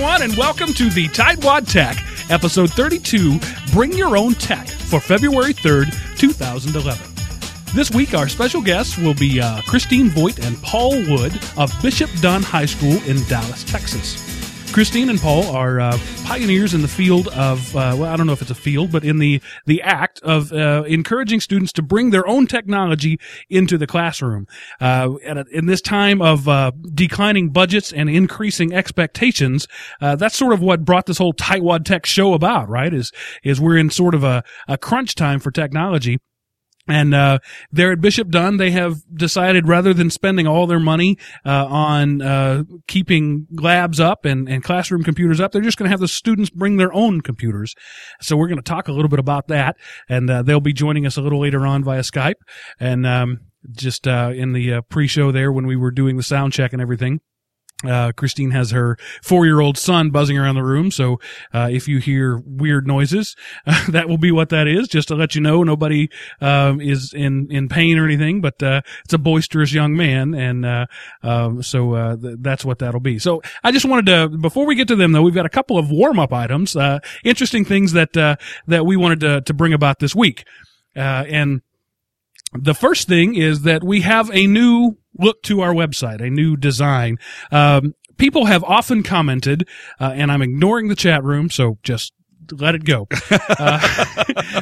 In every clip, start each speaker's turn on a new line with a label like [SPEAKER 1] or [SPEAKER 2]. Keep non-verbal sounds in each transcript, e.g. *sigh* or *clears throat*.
[SPEAKER 1] everyone, and welcome to the Tightwad Tech, episode 32 Bring Your Own Tech for February 3rd, 2011. This week, our special guests will be uh, Christine Voigt and Paul Wood of Bishop Dunne High School in Dallas, Texas. Christine and Paul are uh, pioneers in the field of uh, well, I don't know if it's a field, but in the the act of uh, encouraging students to bring their own technology into the classroom. Uh, at, in this time of uh, declining budgets and increasing expectations, uh, that's sort of what brought this whole Tightwad Tech show about. Right? Is is we're in sort of a, a crunch time for technology. And uh, there at Bishop Dunne, they have decided rather than spending all their money uh, on uh, keeping labs up and, and classroom computers up, they're just going to have the students bring their own computers. So we're going to talk a little bit about that, and uh, they'll be joining us a little later on via Skype. And um, just uh, in the uh, pre-show there when we were doing the sound check and everything, uh, Christine has her four-year-old son buzzing around the room, so uh, if you hear weird noises, uh, *laughs* that will be what that is. Just to let you know, nobody um, is in in pain or anything, but uh, it's a boisterous young man, and uh, um, so uh, th- that's what that'll be. So I just wanted to, before we get to them, though, we've got a couple of warm-up items, interesting things that that we wanted to to bring about this week, and the first thing is that we have a new look to our website, a new design. Um, people have often commented, uh, and I'm ignoring the chat room, so just let it go. *laughs* Uh,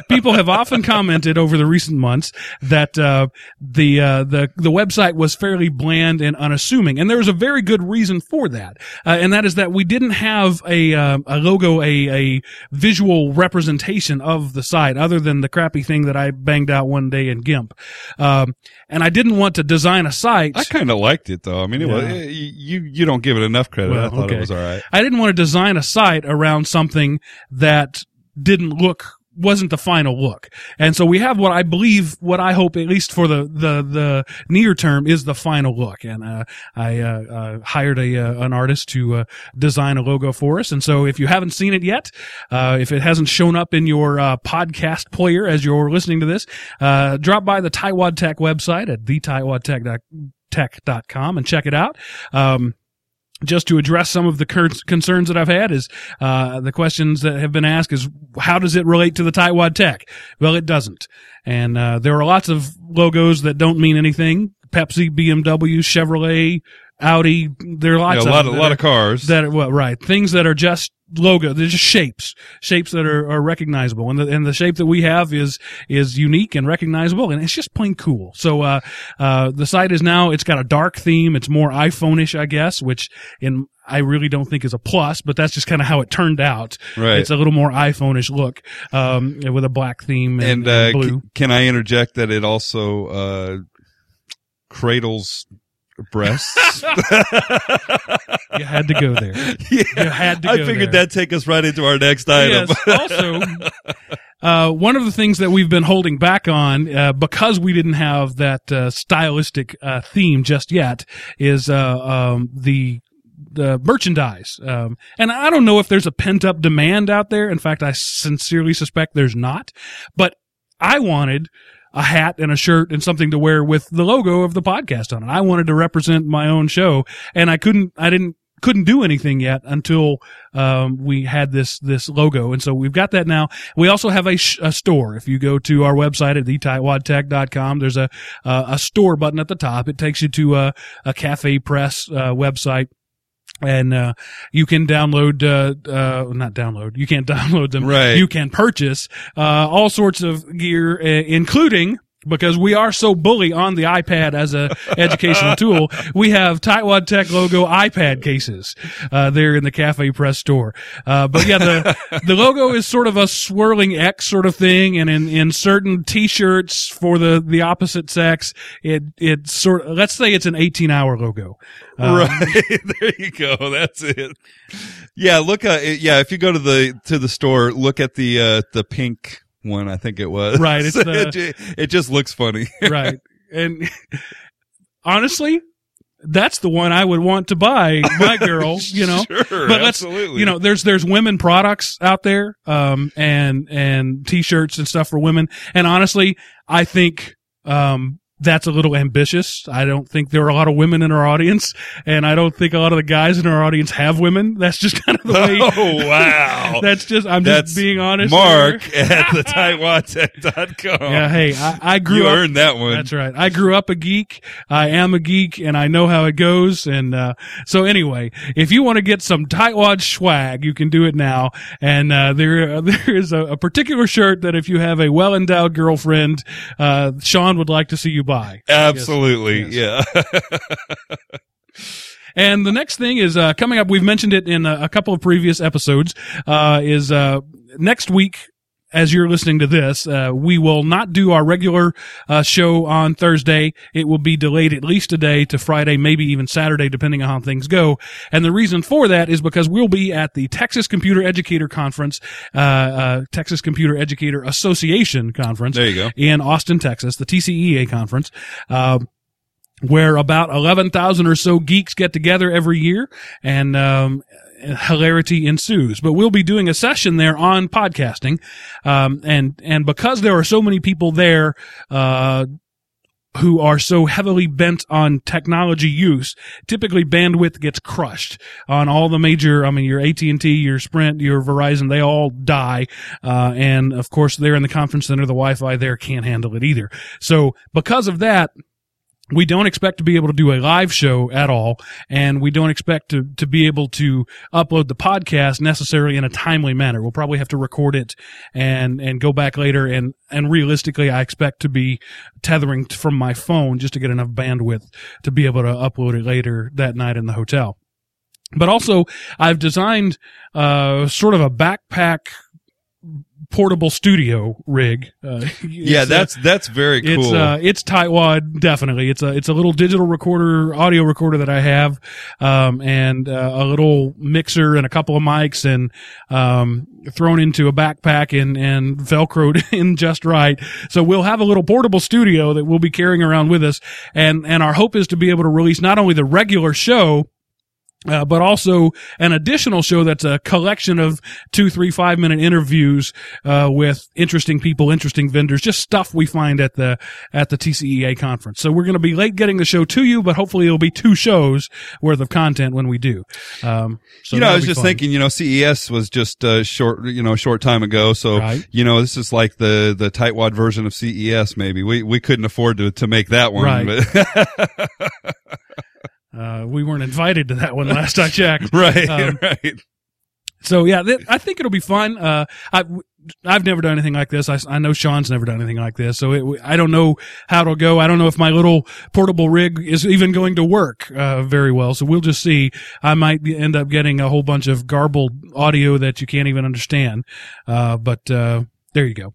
[SPEAKER 1] *laughs* people have often commented over the recent months that uh, the uh, the the website was fairly bland and unassuming, and there was a very good reason for that, uh, and that is that we didn't have a uh, a logo, a a visual representation of the site, other than the crappy thing that I banged out one day in GIMP, um, and I didn't want to design a site.
[SPEAKER 2] I kind of liked it though. I mean, it was, you you don't give it enough credit.
[SPEAKER 1] Well,
[SPEAKER 2] I thought
[SPEAKER 1] okay.
[SPEAKER 2] it was all right.
[SPEAKER 1] I didn't want to design a site around something that didn't look wasn't the final look. And so we have what I believe, what I hope, at least for the, the, the near term is the final look. And, uh, I, uh, uh, hired a, uh, an artist to, uh, design a logo for us. And so if you haven't seen it yet, uh, if it hasn't shown up in your, podcast player as you're listening to this, drop by the Tightwad Tech website at thetightwadtech.com and check it out. Um, just to address some of the concerns that I've had is uh, the questions that have been asked is how does it relate to the Tightwad Tech? Well, it doesn't, and uh, there are lots of logos that don't mean anything. Pepsi, BMW, Chevrolet, Audi. There are lots
[SPEAKER 2] Yeah, a
[SPEAKER 1] of
[SPEAKER 2] lot of
[SPEAKER 1] that
[SPEAKER 2] lot
[SPEAKER 1] are-
[SPEAKER 2] of cars.
[SPEAKER 1] that are, well, right things that are just logo. They're just shapes, shapes that are, are recognizable, and the and the shape that we have is is unique and recognizable, and it's just plain cool. So, uh, uh, the site is now it's got a dark theme. It's more iPhone-ish, I guess, which in I really don't think is a plus, but that's just kind of how it turned out.
[SPEAKER 2] Right.
[SPEAKER 1] It's a little more iPhone-ish look, um, with a black theme and,
[SPEAKER 2] and uh,
[SPEAKER 1] and blue.
[SPEAKER 2] c- can I interject that it also uh, cradles breasts?
[SPEAKER 1] you had to go there. *laughs*
[SPEAKER 2] yeah,
[SPEAKER 1] You had to
[SPEAKER 2] I figured
[SPEAKER 1] there.
[SPEAKER 2] that'd take us right into our next item.
[SPEAKER 1] Yes. Also, *laughs* uh, one of the things that we've been holding back on uh, because we didn't have that uh, stylistic uh, theme just yet is uh, um, the the merchandise. Um, and I don't know if there's a pent up demand out there. In fact, I sincerely suspect there's not. But I wanted a hat and a shirt and something to wear with the logo of the podcast on it. I wanted to represent my own show, and I couldn't. I didn't couldn't do anything yet until um, we had this this logo, and so we've got that now. We also have a, sh- a store. If you go to our website at thetightwadtech.com, there's a uh, a store button at the top. It takes you to a, a Cafe Press uh, website. And uh, you can download, uh, uh, not download. You can't *laughs* download them.
[SPEAKER 2] Right.
[SPEAKER 1] You can purchase uh, all sorts of gear, uh, including because we are so bully on the iPad as a educational *laughs* tool. We have Tightwad Tech logo iPad cases uh, there in the Cafe Press store. Uh, but yeah, the *laughs* the logo is sort of a swirling X sort of thing, and in, in certain T-shirts for the the opposite sex, it it sort of let's say it's an 18 hour logo. Um,
[SPEAKER 2] right *laughs* there you go that's it yeah look uh, yeah if you go to the to the store look at the uh the pink one i think it was
[SPEAKER 1] Right, it's *laughs* the-
[SPEAKER 2] it, it just looks funny *laughs*
[SPEAKER 1] right. And honestly, that's the one I would want to buy my *laughs* girl, you know.
[SPEAKER 2] sure
[SPEAKER 1] but let's
[SPEAKER 2] absolutely
[SPEAKER 1] you know there's there's women products out there um and and t-shirts and stuff for women and honestly i think um that's a little ambitious. I don't think there are a lot of women in our audience, and I don't think a lot of the guys in our audience have women. That's just *laughs* kind of the way. *laughs*
[SPEAKER 2] Oh wow! *laughs*
[SPEAKER 1] that's just I'm
[SPEAKER 2] That's
[SPEAKER 1] just being honest.
[SPEAKER 2] Mark at the tightwadtech.com.
[SPEAKER 1] Yeah, hey, I, I grew
[SPEAKER 2] you
[SPEAKER 1] up.
[SPEAKER 2] earned that one.
[SPEAKER 1] That's right. I grew up a geek. I am a geek, and I know how it goes. And uh, so, anyway, if you want to get some tightwad swag, you can do it now. And uh, there, there is a, a particular shirt that if you have a well endowed girlfriend, uh, Sean would like to see you buy.
[SPEAKER 2] Absolutely,
[SPEAKER 1] Yes.
[SPEAKER 2] yeah. *laughs*
[SPEAKER 1] And the next thing is uh, coming up. We've mentioned it in a, a couple of previous episodes. Uh, is uh, next week. As you're listening to this, uh, we will not do our regular uh, show on Thursday. It will be delayed at least a day to Friday, maybe even Saturday, depending on how things go. And the reason for that is because we'll be at the Texas Computer Educator Conference, uh, uh, Texas Computer Educator Association Conference
[SPEAKER 2] there you go.
[SPEAKER 1] in Austin, Texas, the TCEA conference. Um, where about 11,000 or so geeks get together every year and, um, hilarity ensues. But we'll be doing a session there on podcasting. Um, and, and because there are so many people there, uh, who are so heavily bent on technology use, typically bandwidth gets crushed on all the major, I mean, your AT&T, your Sprint, your Verizon, they all die. Uh, and of course, they're in the conference center, the Wi-Fi there can't handle it either. So because of that, we don't expect to be able to do a live show at all, and we don't expect to, to be able to upload the podcast necessarily in a timely manner. We'll probably have to record it and, and go back later. And, and realistically, I expect to be tethering from my phone just to get enough bandwidth to be able to upload it later that night in the hotel. But also, I've designed, uh, sort of a backpack portable studio rig. Uh, *laughs*
[SPEAKER 2] Yeah,
[SPEAKER 1] uh,
[SPEAKER 2] that's that's very cool.
[SPEAKER 1] it's uh, it's tightwad definitely. It's a it's a little digital recorder, audio recorder that I have, um, and uh, a little mixer and a couple of mics, and um, thrown into a backpack and and velcroed *laughs* in just right. So we'll have a little portable studio that we'll be carrying around with us, and and our hope is to be able to release not only the regular show. Uh, but also an additional show that's a collection of two, three, five minute interviews uh, with interesting people, interesting vendors, just stuff we find at the at the TCEA conference. So we're going to be late getting the show to you, but hopefully it'll be two shows worth of content when we do. Um, so
[SPEAKER 2] you know, I was just
[SPEAKER 1] fun.
[SPEAKER 2] thinking, you know, CES was just uh, short, you know, a short time ago. So,
[SPEAKER 1] Right.
[SPEAKER 2] you know, this is like the the tightwad version of CES. Maybe we we couldn't afford to to make that one.
[SPEAKER 1] Right. *laughs* Uh, we weren't invited to that one last I checked. *laughs*
[SPEAKER 2] right,
[SPEAKER 1] Um,
[SPEAKER 2] right.
[SPEAKER 1] So yeah, th- I think it'll be fun. Uh, I, I've never done anything like this. I, I know Sean's never done anything like this. So it, I don't know how it'll go. I don't know if my little portable rig is even going to work, uh, very well. So we'll just see. I might end up getting a whole bunch of garbled audio that you can't even understand. Uh, but, uh, there you go.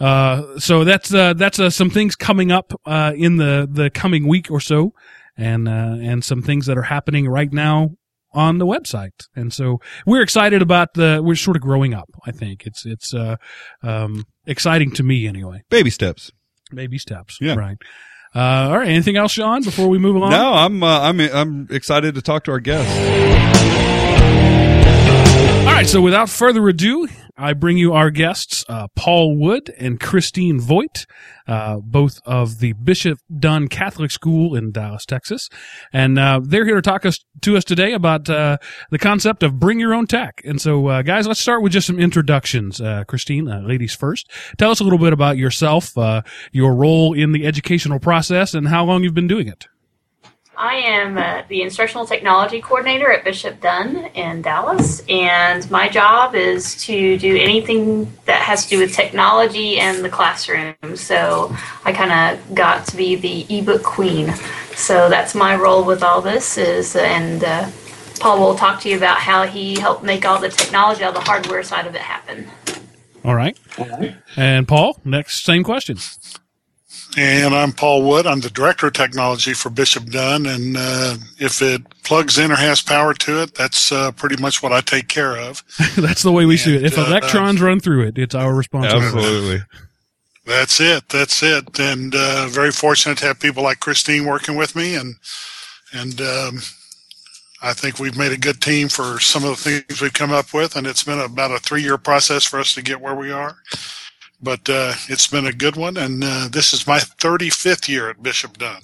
[SPEAKER 1] Uh, so that's, uh, that's, uh, some things coming up, uh, in the, the coming week or so. And, uh, and some things that are happening right now on the website. And so we're excited about the, we're sort of growing up. I think it's, it's, uh, um, exciting to me anyway.
[SPEAKER 2] Baby steps.
[SPEAKER 1] Baby steps.
[SPEAKER 2] Yeah.
[SPEAKER 1] Right. Uh, all right. Anything else, Sean, before we move along?
[SPEAKER 2] No, I'm uh, I'm I'm excited to talk to our guests.
[SPEAKER 1] All right. So without further ado, I bring you our guests, uh, Paul Wood and Christine Voigt, uh, both of the Bishop Dunne Catholic School in Dallas, Texas. And, uh, they're here to talk us, to us today about, uh, the concept of bring your own tech. And so, uh, guys, let's start with just some introductions. Uh, Christine, ladies first. Tell us a little bit about yourself, uh, your role in the educational process and how long you've been doing it.
[SPEAKER 3] I am uh, the instructional technology coordinator at Bishop Dunne in Dallas, and my job is to do anything that has to do with technology and the classroom. So I kind of got to be the ebook queen. So that's my role with all this is, and uh, Paul will talk to you about how he helped make all the technology, all the hardware side of it happen.
[SPEAKER 1] All right. And Paul, next, same question.
[SPEAKER 4] And I'm Paul Wood. I'm the Director of Technology for Bishop Dunne. And uh, if it plugs in or has power to it, that's uh, pretty much what I take care of. *laughs*
[SPEAKER 1] That's the way we see it. If
[SPEAKER 4] uh,
[SPEAKER 1] electrons run through it, it's our responsibility.
[SPEAKER 2] Absolutely.
[SPEAKER 4] That's it. That's it. And uh, very fortunate to have people like Christine working with me. And and um, I think we've made a good team for some of the things we've come up with. And it's been about a three year process for us to get where we are. But uh, it's been a good one, and uh, this is my 35th year at Bishop Dunne.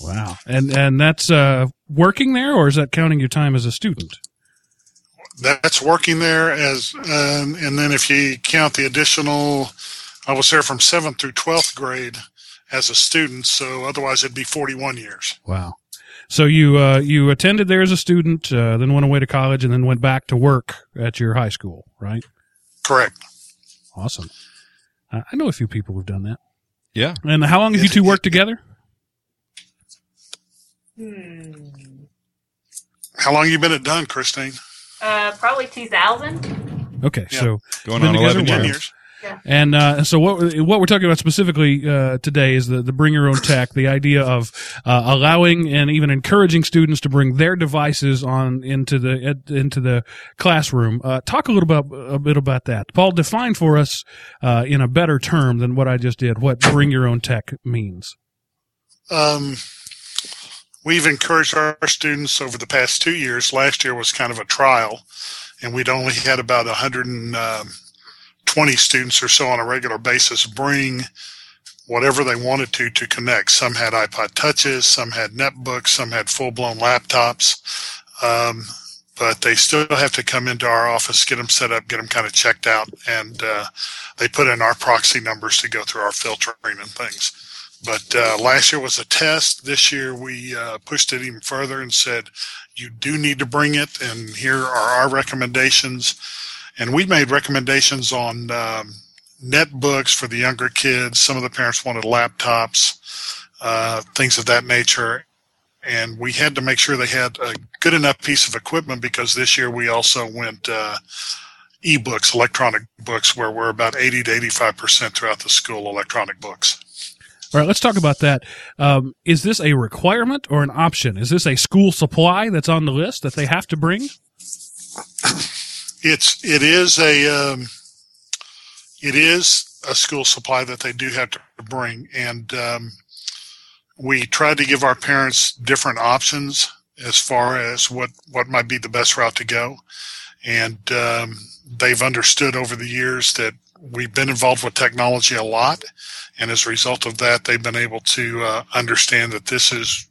[SPEAKER 1] Wow. And and that's uh, working there, or is that counting your time as a student?
[SPEAKER 4] That's working there as, um, and then if you count the additional, I was there from seventh through 12th grade as a student, so otherwise it'd be 41 years.
[SPEAKER 1] Wow. So you uh, you attended there as a student, uh, then went away to college, and then went back to work at your high school, right?
[SPEAKER 4] Correct.
[SPEAKER 1] Awesome. Uh, I know a few people who've done that.
[SPEAKER 2] Yeah.
[SPEAKER 1] And how long have you two worked together?
[SPEAKER 3] Hmm.
[SPEAKER 4] How long you been at Dunne, Christine?
[SPEAKER 3] Uh, probably 2000.
[SPEAKER 1] Okay,
[SPEAKER 4] Yeah.
[SPEAKER 1] so
[SPEAKER 2] Going on 11 years.
[SPEAKER 4] Years.
[SPEAKER 1] And uh, so what what we're talking about specifically uh, today is the the bring your own tech, the idea of uh, allowing and even encouraging students to bring their devices on into the ed- into the classroom. Uh, talk a little bit a bit about that, Paul. Define for us uh, in a better term than what I just did what bring your own tech means.
[SPEAKER 4] Um, we've encouraged our students over the past two years. Last year was kind of a trial, and we'd only had about 120 students or so on a regular basis bring whatever they wanted to to connect. Some had iPod touches, some had netbooks, some had full blown laptops. Um, but they still have to come into our office, get them set up, get them kind of checked out, and uh, they put in our proxy numbers to go through our filtering and things. But uh, last year was a test. This year we uh, pushed it even further and said, you do need to bring it, and here are our recommendations. And we made recommendations on um, netbooks for the younger kids. Some of the parents wanted laptops, uh, things of that nature. And we had to make sure they had a good enough piece of equipment because this year we also went uh, e-books, electronic books, where we're about 80 to 85% throughout the school electronic books.
[SPEAKER 1] All right, let's talk about that. Um, is this a requirement or an option? Is this a school supply that's on the list that they have to bring?
[SPEAKER 4] It's it is a um, it is a school supply that they do have to bring, and um, we tried to give our parents different options as far as what what might be the best route to go, and um, they've understood over the years that we've been involved with technology a lot, and as a result of that, they've been able to uh, understand that this is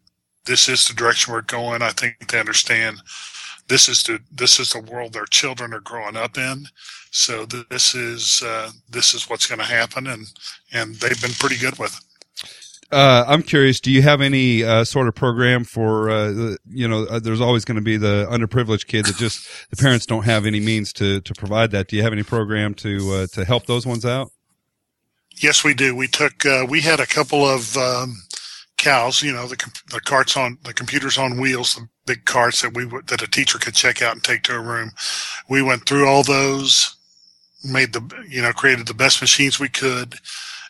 [SPEAKER 4] this is the direction we're going. I think they understand this is the this is the world their children are growing up in. So th- this is uh, this is what's going to happen, and and they've been pretty good with it.
[SPEAKER 2] Uh, I'm curious. Do you have any uh, sort of program for uh, the- you know? Uh, there's always going to be the underprivileged kid that just the parents don't have any means to to provide that. Do you have any program to uh, to help those ones out?
[SPEAKER 4] Yes, we do. We took uh, we had a couple of um, cows. You know, the the carts on the computers on wheels, the big carts that we that a teacher could check out and take to a room. We went through all those, made the you know created the best machines we could.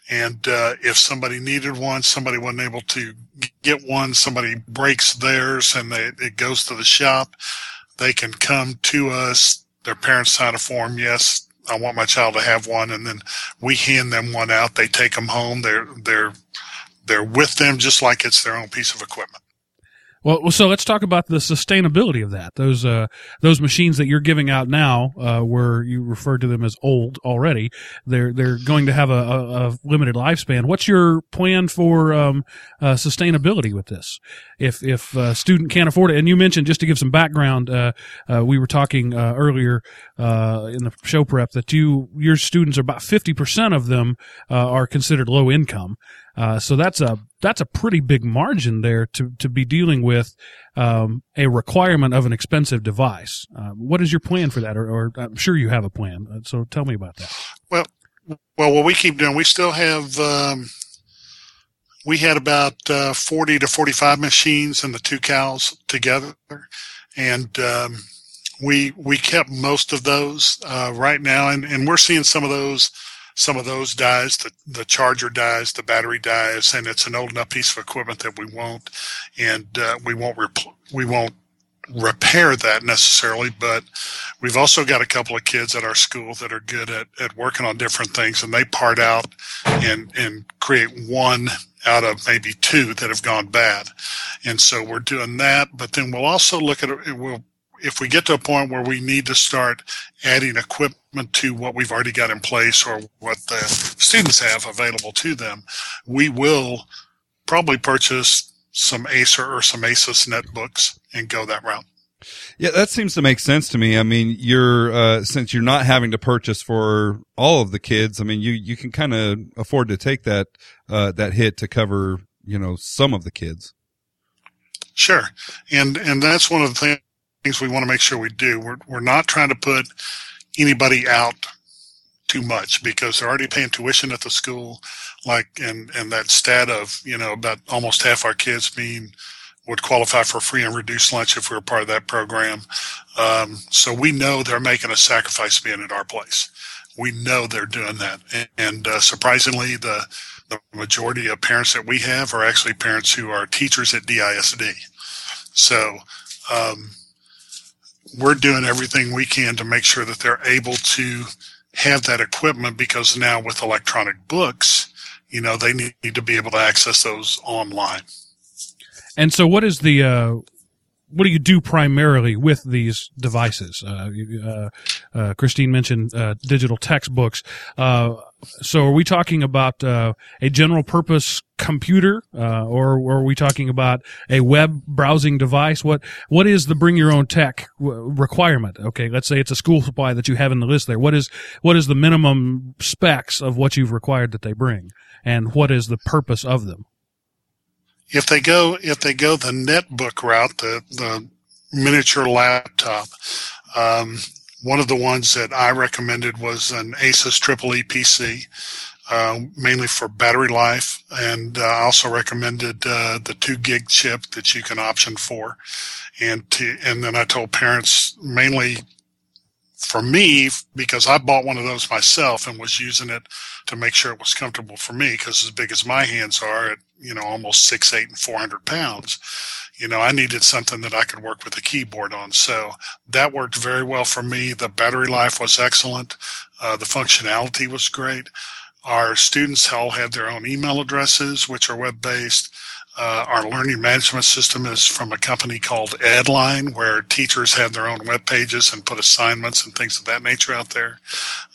[SPEAKER 4] And uh, if somebody needed one, somebody wasn't able to get one, somebody breaks theirs and they, it goes to the shop, they can come to us. Their parents sign a form. Yes, I want my child to have one. And then we hand them one out. They take them home. They're, they're, they're with them just like it's their own piece of equipment.
[SPEAKER 1] Well, so let's talk about the sustainability of that. Those uh, those machines that you're giving out now, uh, where you referred to them as old already, they're they're going to have a, a, a limited lifespan. What's your plan for um, uh, sustainability with this? If if a student can't afford it, and you mentioned just to give some background, uh, uh, we were talking uh, earlier uh, in the show prep that you your students are about fifty percent of them uh, are considered low income. Uh, so that's a that's a pretty big margin there to to be dealing with um, a requirement of an expensive device. Uh, what is your plan for that? Or, or I'm sure you have a plan. Uh, So tell me about that.
[SPEAKER 4] Well, what we keep doing, we still have, um, we had about uh, 40 to 45 machines and the two cows together. And um, we we kept most of those uh, right now. And, and we're seeing some of those some of those dies, the, the charger dies, the battery dies, and it's an old enough piece of equipment that we won't, and uh, we won't repl- we won't repair that necessarily, but we've also got a couple of kids at our school that are good at, at working on different things and they part out and, and create one out of maybe two that have gone bad. And so we're doing that, but then we'll also look at. We'll, if we get to a point where we need to start adding equipment to what we've already got in place or what the students have available to them, we will probably purchase some Acer or some Asus netbooks and go that route.
[SPEAKER 2] Yeah, that seems to make sense to me. I mean, you're uh, since you're not having to purchase for all of the kids. I mean, you you can kind of afford to take that uh, that hit to cover you know some of the kids.
[SPEAKER 4] Sure, and and that's one of the things we want to make sure we do. We're we're not trying to put anybody out too much because they're already paying tuition at the school. Like and and that stat of you know about almost half our kids being would qualify for free and reduced lunch if we were part of that program. Um, so we know they're making a sacrifice being at our place. We know they're doing that, and, and uh, surprisingly, the the majority of parents that we have are actually parents who are teachers at DISD. So um, we're doing everything we can to make sure that they're able to have that equipment because now with electronic books, you know, they need to be able to access those online.
[SPEAKER 1] And so, what is the uh, what do you do primarily with these devices? Uh, uh, uh, Christine mentioned uh, digital textbooks. Uh, so, are we talking about a general purpose computer, or, or, are we talking about a web browsing device? What What is the bring your own tech requirement? Okay, let's say it's a school supply that you have in the list there. What is what is the minimum specs of what you've required that they bring, and what is the purpose of them?
[SPEAKER 4] If they go if they go the netbook route, the the miniature laptop, um, one of the ones that I recommended was an Asus Triple E PC, uh, mainly for battery life, and uh, I also recommended uh, the two gig chip that you can option for, and to and then I told parents mainly for me because I bought one of those myself and was using it to make sure it was comfortable for me because as big as my hands are at you know almost six eight and four hundred pounds you know i needed something that i could work with a keyboard on. So that worked very well for me. The battery life was excellent. Uh, the functionality was great. Our students all had their own email addresses which are web based uh, our learning management system is from a company called Edline, where teachers have their own web pages and put assignments and things of that nature out there.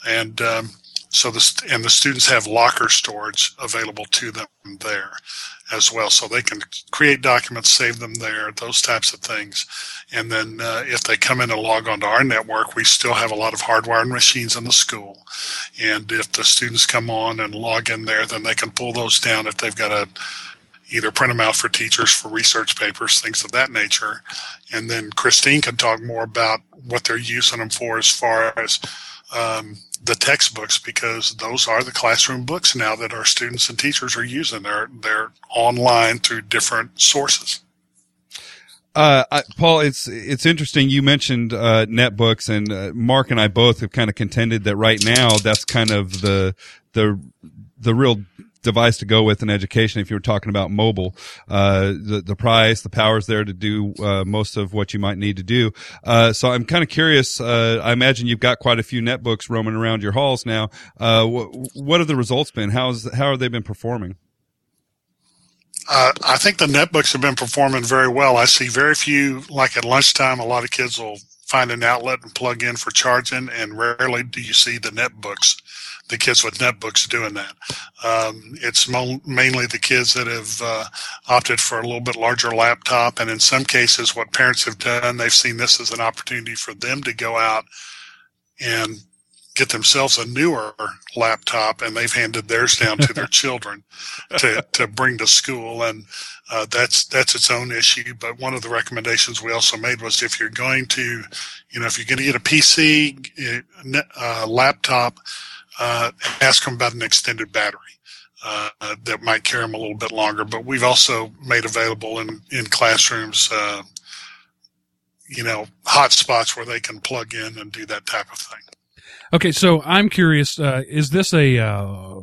[SPEAKER 4] And um, so the and the students have locker storage available to them there as well, so they can create documents, save them there, those types of things. And then uh, if they come in and log onto our network, we still have a lot of hardwired machines in the school. And if the students come on and log in there, then they can pull those down if they've got a either print them out for teachers for research papers, things of that nature. And then Christine can talk more about what they're using them for as far as um, the textbooks because those are the classroom books now that our students and teachers are using. They're they're online through different sources.
[SPEAKER 2] Uh, I, Paul, it's it's interesting. You mentioned uh, netbooks, and uh, Mark and I both have kind of contended that right now that's kind of the the the real device to go with in education if you were talking about mobile. Uh, the, the price, the power's there to do, uh, most of what you might need to do. Uh, so I'm kind of curious. Uh, I imagine you've got quite a few netbooks roaming around your halls now. Uh, wh- what have the results been? How's, how have they been performing?
[SPEAKER 4] Uh, I think the netbooks have been performing very well. I see very few, like at lunchtime, a lot of kids will find an outlet and plug in for charging, and rarely do you see the netbooks the kids with netbooks doing that. Um, it's mo- mainly the kids that have uh, opted for a little bit larger laptop, and in some cases, what parents have done, they've seen this as an opportunity for them to go out and get themselves a newer laptop, and they've handed theirs down to their *laughs* children to to bring to school, and uh, that's that's its own issue. But one of the recommendations we also made was if you're going to, you know, if you're going to get a PC, uh, laptop uh, ask them about an extended battery. Uh, that might carry them a little bit longer, but we've also made available in, in classrooms, uh, you know, hot spots where they can plug in and do that type of thing.
[SPEAKER 1] Okay, so I'm curious, uh, is this a uh,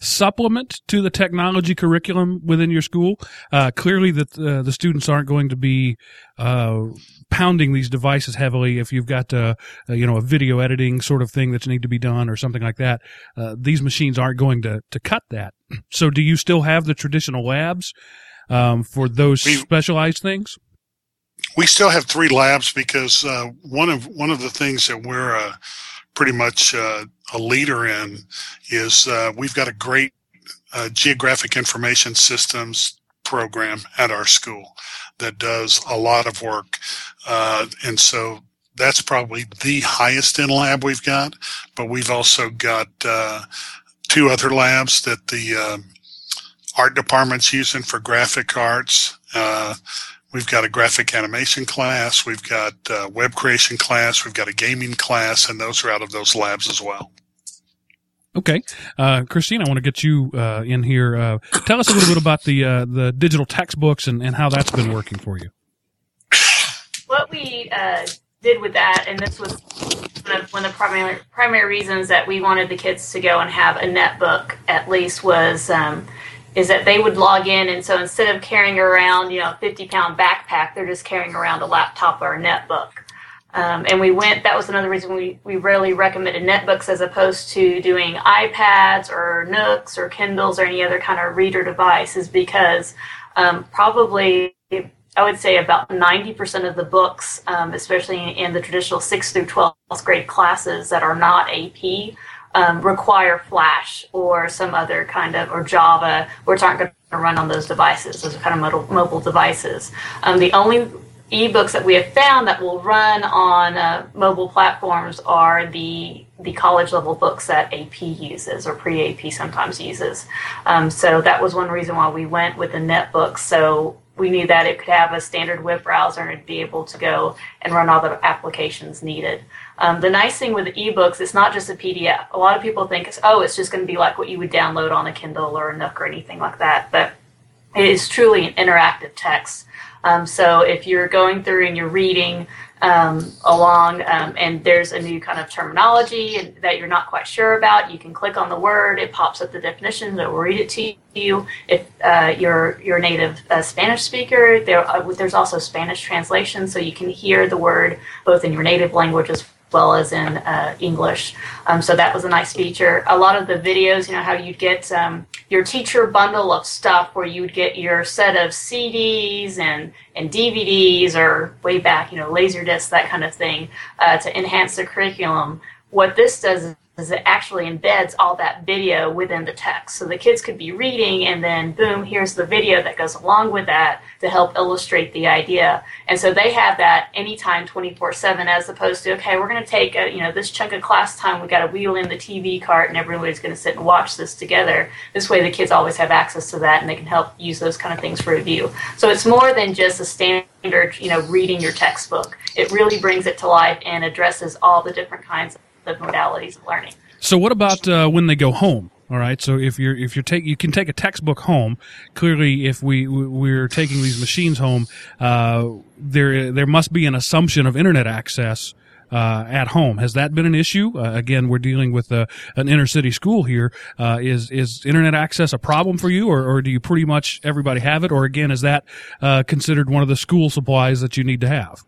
[SPEAKER 1] supplement to the technology curriculum within your school? Uh, clearly, that uh, the students aren't going to be uh, pounding these devices heavily. If you've got uh, you know a video editing sort of thing that need to be done or something like that, uh, these machines aren't going to to cut that. *clears throat* So, do you still have the traditional labs um, for those we, specialized things?
[SPEAKER 4] we still have three labs because uh, one of one of the things that we're uh, pretty much uh, a leader in is uh, we've got a great uh, geographic information systems program at our school that does a lot of work, uh, and so that's probably the highest in lab we've got. But we've also got two other labs that the um, art department's using for graphic arts. Uh, we've got a graphic animation class. We've got web creation class. We've got a gaming class, and those are out of those labs as well.
[SPEAKER 1] Okay, uh, Christine, I want to get you uh, in here. Uh, tell us a little bit about the uh, the digital textbooks and, and how that's been working for you.
[SPEAKER 3] What we uh, did with that, and this was one of, one of the primary primary reasons that we wanted the kids to go and have a netbook at least was um, is that they would log in and so instead of carrying around you know a 50 pound backpack they're just carrying around a laptop or a netbook um, and we went that was another reason we, we rarely recommended netbooks as opposed to doing ipads or nooks or kindles or any other kind of reader device is because um, probably i would say about 90% of the books um, especially in the traditional 6th through 12th grade classes that are not ap um, require Flash or some other kind of or Java, which aren't going to run on those devices, those kind of mobile, mobile devices. Um, the only ebooks that we have found that will run on uh, mobile platforms are the the college level books that AP uses or pre AP sometimes uses. Um, so that was one reason why we went with the netbooks. So we knew that it could have a standard web browser and it'd be able to go and run all the applications needed. Um, the nice thing with ebooks, it's not just a PDF. A lot of people think it's oh, it's just going to be like what you would download on a Kindle or a Nook or anything like that, but it is truly an interactive text. Um, so if you're going through and you're reading um, along um, and there's a new kind of terminology that you're not quite sure about, you can click on the word. It pops up the definition. It will read it to you. If uh, you're you're a native uh, Spanish speaker, there uh, there's also Spanish translation, so you can hear the word both in your native language as well as in uh, English. Um, so that was a nice feature. A lot of the videos, you know, how you'd get um, your teacher bundle of stuff where you'd get your set of CDs and, and DVDs or way back, you know, laser discs, that kind of thing, uh, to enhance the curriculum. What this does is it actually embeds all that video within the text. So the kids could be reading and then boom, here's the video that goes along with that to help illustrate the idea. And so they have that anytime 24 7 as opposed to, okay, we're going to take a, you know, this chunk of class time. We got to wheel in the TV cart and everybody's going to sit and watch this together. This way the kids always have access to that and they can help use those kind of things for review. So it's more than just a standard, you know, reading your textbook. It really brings it to life and addresses all the different kinds the modalities of learning.
[SPEAKER 1] So what about uh, when they go home? All right. So if you're if you're take you can take a textbook home. Clearly, if we we're taking these machines home, uh, there there must be an assumption of internet access. Uh, at home. Has that been an issue? Uh, again, we're dealing with a, an inner city school here. Uh, is is internet access a problem for you, or, or do you pretty much everybody have it? Or again, is that uh, considered one of the school supplies that you need to have?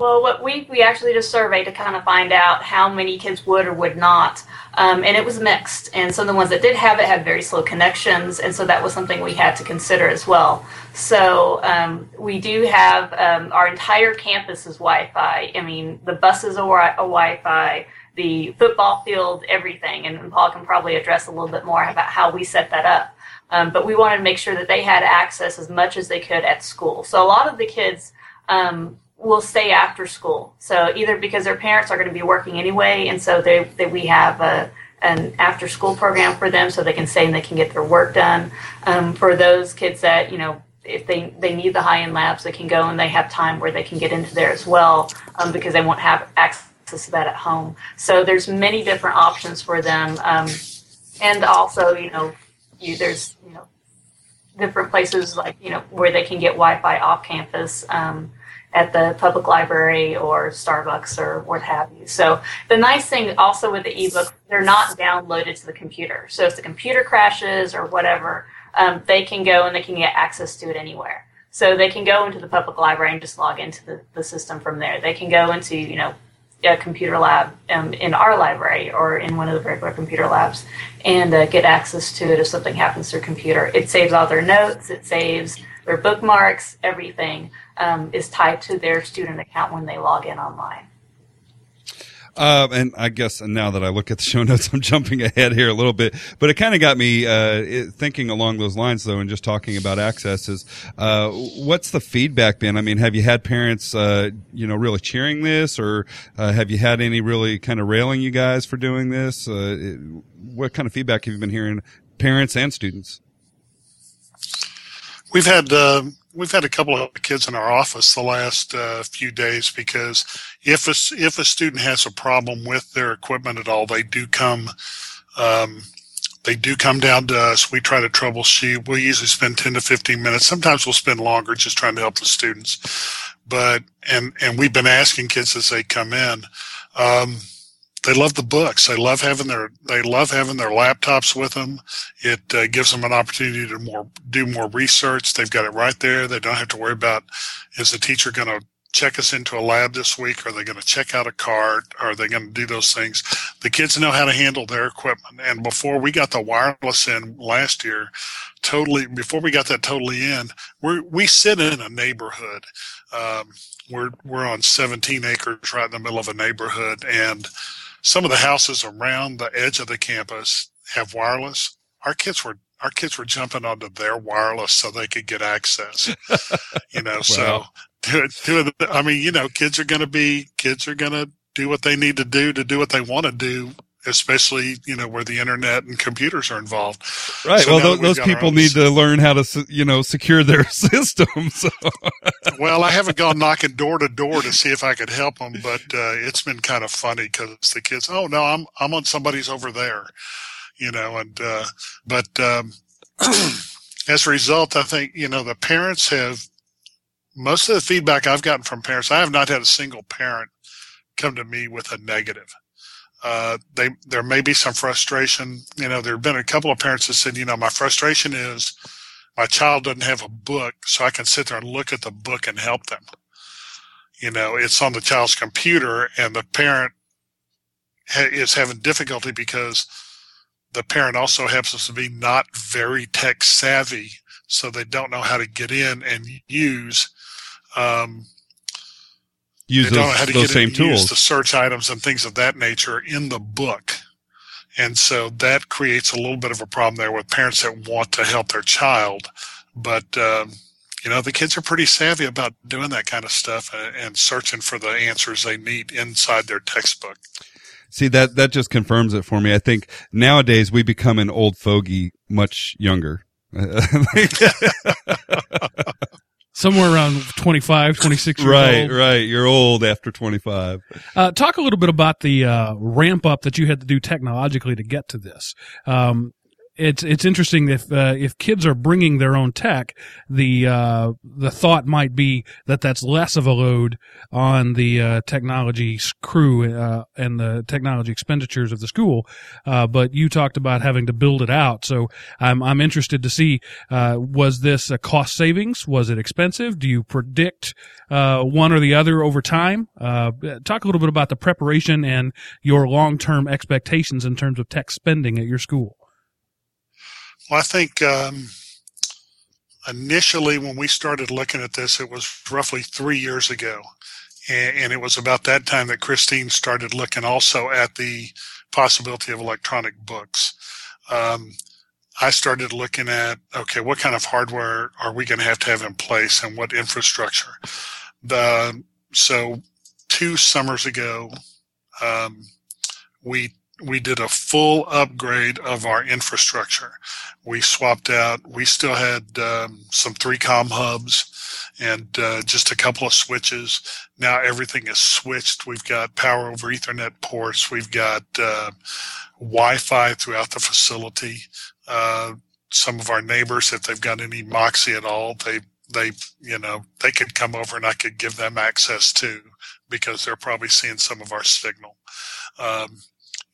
[SPEAKER 3] Well, what we we actually just surveyed to kind of find out how many kids would or would not, um, and it was mixed. And some of the ones that did have it had very slow connections, and so that was something we had to consider as well. So um, we do have um, our entire campus is Wi-Fi. I mean, the buses are a Wi-Fi, the football field, everything. And Paul can probably address a little bit more about how we set that up. Um, but we wanted to make sure that they had access as much as they could at school. So a lot of the kids um, will stay after school. So either because their parents are going to be working anyway, and so they, they we have a an after school program for them so they can stay and they can get their work done. Um, for those kids that you know if they, they need the high end labs, they can go and they have time where they can get into there as well um, because they won't have access to that at home. So there's many different options for them, um, and also you know you, there's you know different places like you know where they can get Wi-Fi off campus. Um, at the public library or Starbucks or what have you. So the nice thing also with the ebook, they're not downloaded to the computer. So if the computer crashes or whatever, um, they can go and they can get access to it anywhere. So they can go into the public library and just log into the, the system from there. They can go into, you know, a computer lab um, in our library or in one of the regular computer labs and uh, get access to it if something happens to their computer. It saves all their notes. It saves their bookmarks, everything um, is tied to their student account when they log in online.
[SPEAKER 2] Uh, and I guess now that I look at the show notes, I'm jumping ahead here a little bit, but it kind of got me uh, thinking along those lines, though, and just talking about access is uh, what's the feedback been? I mean, have you had parents, uh, you know, really cheering this, or uh, have you had any really kind of railing you guys for doing this? Uh, what kind of feedback have you been hearing, parents and students?
[SPEAKER 4] We've had uh, we've had a couple of kids in our office the last uh, few days because if a, if a student has a problem with their equipment at all, they do come um, they do come down to us. We try to troubleshoot. We usually spend 10 to 15 minutes. Sometimes we'll spend longer just trying to help the students. But, and, and we've been asking kids as they come in, um, they love the books. They love having their they love having their laptops with them. It uh, gives them an opportunity to more do more research. They've got it right there. They don't have to worry about is the teacher going to check us into a lab this week? Are they going to check out a card? Are they going to do those things? The kids know how to handle their equipment. And before we got the wireless in last year, totally before we got that totally in, we we sit in a neighborhood. Um, we're we're on 17 acres right in the middle of a neighborhood and some of the houses around the edge of the campus have wireless. Our kids were our kids were jumping onto their wireless so they could get access. *laughs* you know, so *laughs* do it, do it. I mean, you know, kids are going to be kids are going to do what they need to do to do what they want to do especially you know where the internet and computers are involved.
[SPEAKER 2] Right. So well, those, those people need to learn how to you know secure their *laughs* systems.
[SPEAKER 4] well, I haven't gone knocking door to door to see if I could help them, but uh, it's been kind of funny because the kids, oh no, I'm I'm on somebody's over there, you know, and uh, but um, *clears throat* as a result, I think you know the parents have most of the feedback I've gotten from parents. I have not had a single parent come to me with a negative uh, they there may be some frustration. You know, there have been a couple of parents that said, you know, my frustration is my child doesn't have a book, so I can sit there and look at the book and help them. You know, it's on the child's computer, and the parent ha- is having difficulty because the parent also happens to be not very tech savvy, so they don't know how to get in and use um,
[SPEAKER 2] use they those, don't know how to get same tools.
[SPEAKER 4] the search items and things of that nature in the book. And so that creates a little bit of a problem there with parents that want to help their child. But, um, you know, the kids are pretty savvy about doing that kind of stuff and, and searching for the answers they need inside their textbook.
[SPEAKER 2] See that that just confirms it for me. I think nowadays we become an old fogey much younger. *laughs* *laughs*
[SPEAKER 1] somewhere around 25, 26 years
[SPEAKER 2] right,
[SPEAKER 1] old.
[SPEAKER 2] Right, You're old after 25.
[SPEAKER 1] Uh, talk a little bit about the uh, ramp up that you had to do technologically to get to this. Um, it's it's interesting if uh, if kids are bringing their own tech, the uh, the thought might be that that's less of a load on the uh, technology crew uh, and the technology expenditures of the school. Uh, but you talked about having to build it out, so I'm I'm interested to see uh, was this a cost savings? Was it expensive? Do you predict one or the other over time? talk a little bit about the preparation and your long term expectations in terms of tech spending at your school.
[SPEAKER 4] Well, I think um, initially when we started looking at this, it was roughly three years ago. And, it was about that time that Christine started looking also at the possibility of electronic books. Um, I started looking at, okay, what kind of hardware are we going to have to have in place and what infrastructure? The, so two summers ago, um, we we did a full upgrade of our infrastructure. We swapped out, we still had um, some 3COM hubs and uh, just a couple of switches. Now everything is switched. We've got power over Ethernet ports. We've got uh, Wi Fi throughout the facility. Uh, some of our neighbors, if they've got any Moxie at all, they they you know they could come over and I could give them access too because they're probably seeing some of our signal. Um,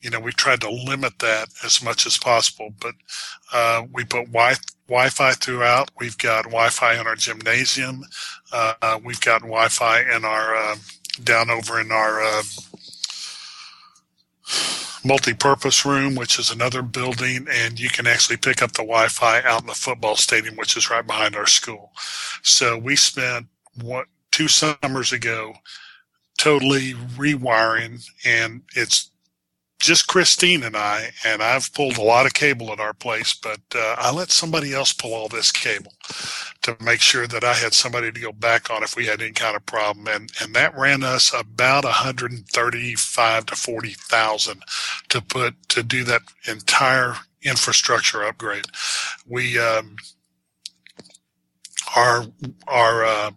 [SPEAKER 4] you know, we've tried to limit that as much as possible, but uh, we put wi- Wi-Fi throughout. We've got Wi-Fi in our gymnasium. Uh, we've got Wi-Fi in our uh, down over in our uh, multi-purpose room, which is another building, and you can actually pick up the Wi-Fi out in the football stadium, which is right behind our school. So we spent what two summers ago totally rewiring, and it's just Christine and I, and I've pulled a lot of cable at our place, but uh, I let somebody else pull all this cable to make sure that I had somebody to go back on if we had any kind of problem, and and that ran us about 135 to 40 thousand to put to do that entire infrastructure upgrade. We um, our our uh,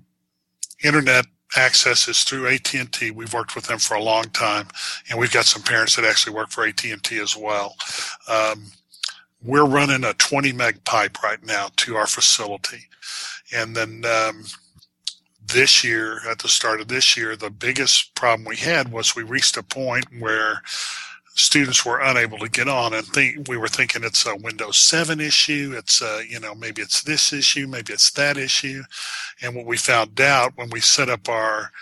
[SPEAKER 4] internet access is through AT&T. We've worked with them for a long time, and we've got some parents that actually work for AT&T as well. Um, we're running a 20 meg pipe right now to our facility, and then um, this year, at the start of this year, the biggest problem we had was we reached a point where students were unable to get on and think we were thinking it's a windows 7 issue it's a, you know maybe it's this issue maybe it's that issue. And what we found out when we set up our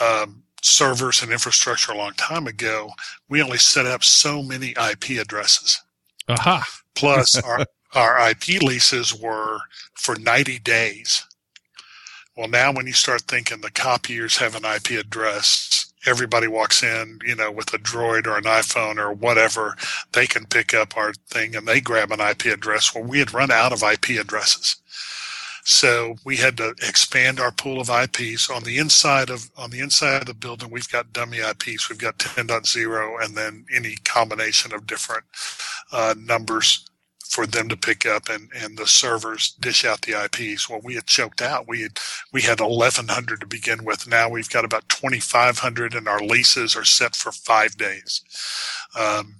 [SPEAKER 4] um, servers and infrastructure a long time ago we only set up so many ip addresses.
[SPEAKER 1] Aha.
[SPEAKER 4] Plus *laughs* our our ip leases were for 90 days. Well now when you start thinking the copiers have an ip address everybody walks in, you know, with a droid or an iPhone or whatever, they can pick up our thing and they grab an IP address. Well, we had run out of IP addresses. So we had to expand our pool of IPs on the inside of on the inside of the building. We've got dummy IPs. We've got 10.0 and then any combination of different uh, numbers for them to pick up and, and the servers dish out the IPs. Well, we had choked out. We had, we had 1100 to begin with. Now we've got about 2500 and our leases are set for five days. Um,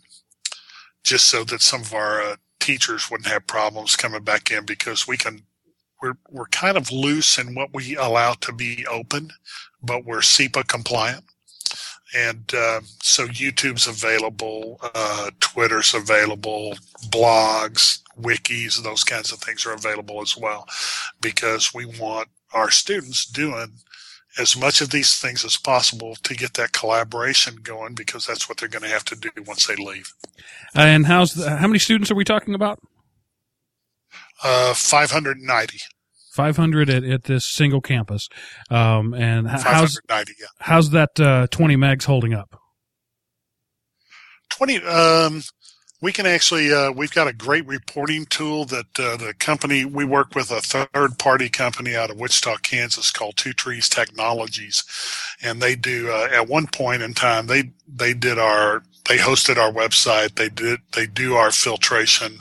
[SPEAKER 4] just so that some of our uh, teachers wouldn't have problems coming back in because we can, we're, we're kind of loose in what we allow to be open, but we're CIPA compliant and uh, so YouTube's available, uh, Twitter's available, blogs, wikis, those kinds of things are available as well, because we want our students doing as much of these things as possible to get that collaboration going, because that's what they're going to have to do once they leave.
[SPEAKER 1] And how's the, how many students are we talking about?
[SPEAKER 4] Uh, 590.
[SPEAKER 1] 500 at, at this single campus. Um, and how's,
[SPEAKER 4] yeah.
[SPEAKER 1] how's that, uh, 20 megs holding up?
[SPEAKER 4] 20 um, we can actually uh, we've got a great reporting tool that uh, the company we work with a third party company out of wichita kansas called two trees technologies and they do uh, at one point in time they they did our they hosted our website. They did they do our filtration.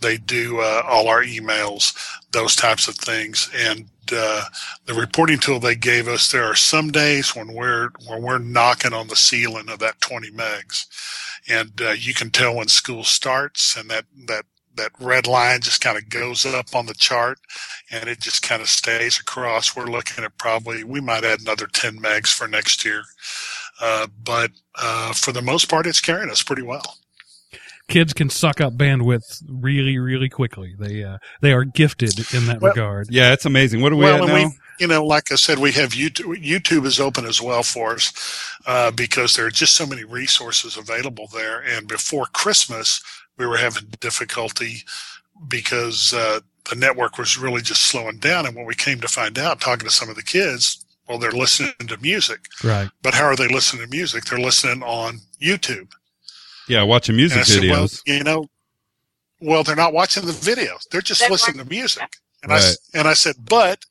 [SPEAKER 4] They do uh, all our emails those types of things. And uh, the reporting tool they gave us there are some days when we're when we're knocking on the ceiling of that 20 megs. And uh, you can tell when school starts and that that that red line just kind of goes up on the chart and it just kind of stays across. We're looking at probably we might add another 10 megs for next year but uh, for the most part it's carrying us pretty well
[SPEAKER 1] Kids can suck up bandwidth really, really quickly. They, uh, they are gifted in that
[SPEAKER 4] Well,
[SPEAKER 1] regard.
[SPEAKER 2] Yeah, it's amazing. What are we
[SPEAKER 4] well,
[SPEAKER 2] at now?
[SPEAKER 4] we, you know, like I said, we have YouTube. YouTube is open as well for us uh, because there are just so many resources available there. And before Christmas, we were having difficulty because uh, the network was really just slowing down. And when we came to find out, talking to some of the kids, well, they're listening to music.
[SPEAKER 1] Right.
[SPEAKER 4] But how are they listening to music? They're listening on YouTube.
[SPEAKER 2] yeah, watching music
[SPEAKER 4] I said, well,
[SPEAKER 2] videos.
[SPEAKER 4] you know, well, they're not watching the videos. They're just
[SPEAKER 3] They're
[SPEAKER 4] listening to music. And I s- and I said, but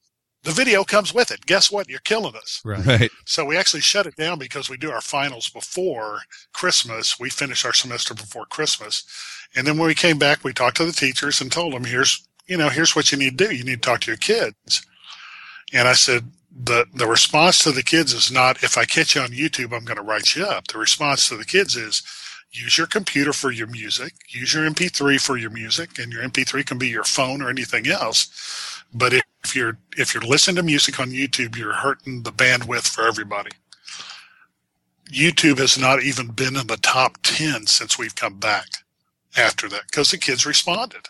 [SPEAKER 4] the video comes with it. Guess what? You're killing us.
[SPEAKER 1] Right.
[SPEAKER 2] Right.
[SPEAKER 4] So we actually shut it down because we do our finals before Christmas. We finish our semester before Christmas. And then when we came back, we talked to the teachers and told them, here's, you know, here's what you need to do. You need to talk to your kids. And I said, the, the response to the kids is not, if I catch you on YouTube, I'm going to write you up. The response to the kids is, use your computer for your music, use your MP3 for your music, and your MP3 can be your phone or anything else. But if you're if you're listening to music on YouTube, you're hurting the bandwidth for everybody. YouTube has not even been in the top 10 since we've come back after that because the kids responded.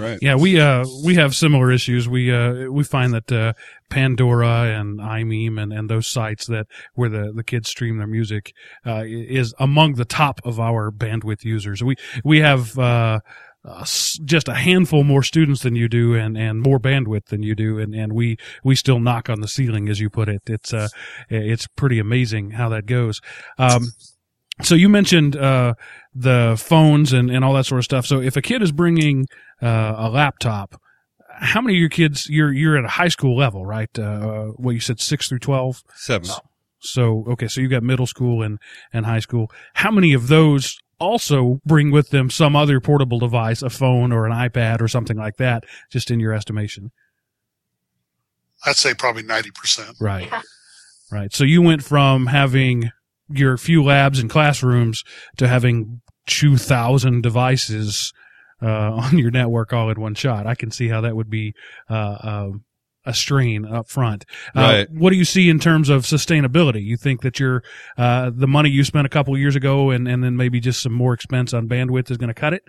[SPEAKER 2] Right.
[SPEAKER 1] Yeah, we uh we have similar issues. We uh we find that uh Pandora and iMeem and, and those sites that where the, the kids stream their music uh is among the top of our bandwidth users. We we have uh uh, just a handful more students than you do and, and more bandwidth than you do and, and we we still knock on the ceiling as you put it it's uh it's pretty amazing how that goes um so you mentioned uh the phones and, and all that sort of stuff so if a kid is bringing uh, a laptop how many of your kids you're you're at a high school level right uh what you said 6 through 12
[SPEAKER 2] Seven.
[SPEAKER 1] so okay, so you got middle school and and high school. How many of those also bring with them some other portable device, a phone or an iPad or something like that? Just in your estimation,
[SPEAKER 4] I'd say probably 90%.
[SPEAKER 1] right? Right. So you went from having your few labs and classrooms to having two thousand devices uh, *laughs* on your network all in one shot. I can see how that would be uh, uh, a strain up front. Uh, What do you see in terms of sustainability? You think that your uh, the money you spent a couple years ago and, and then maybe just some more expense on bandwidth is going to cut it?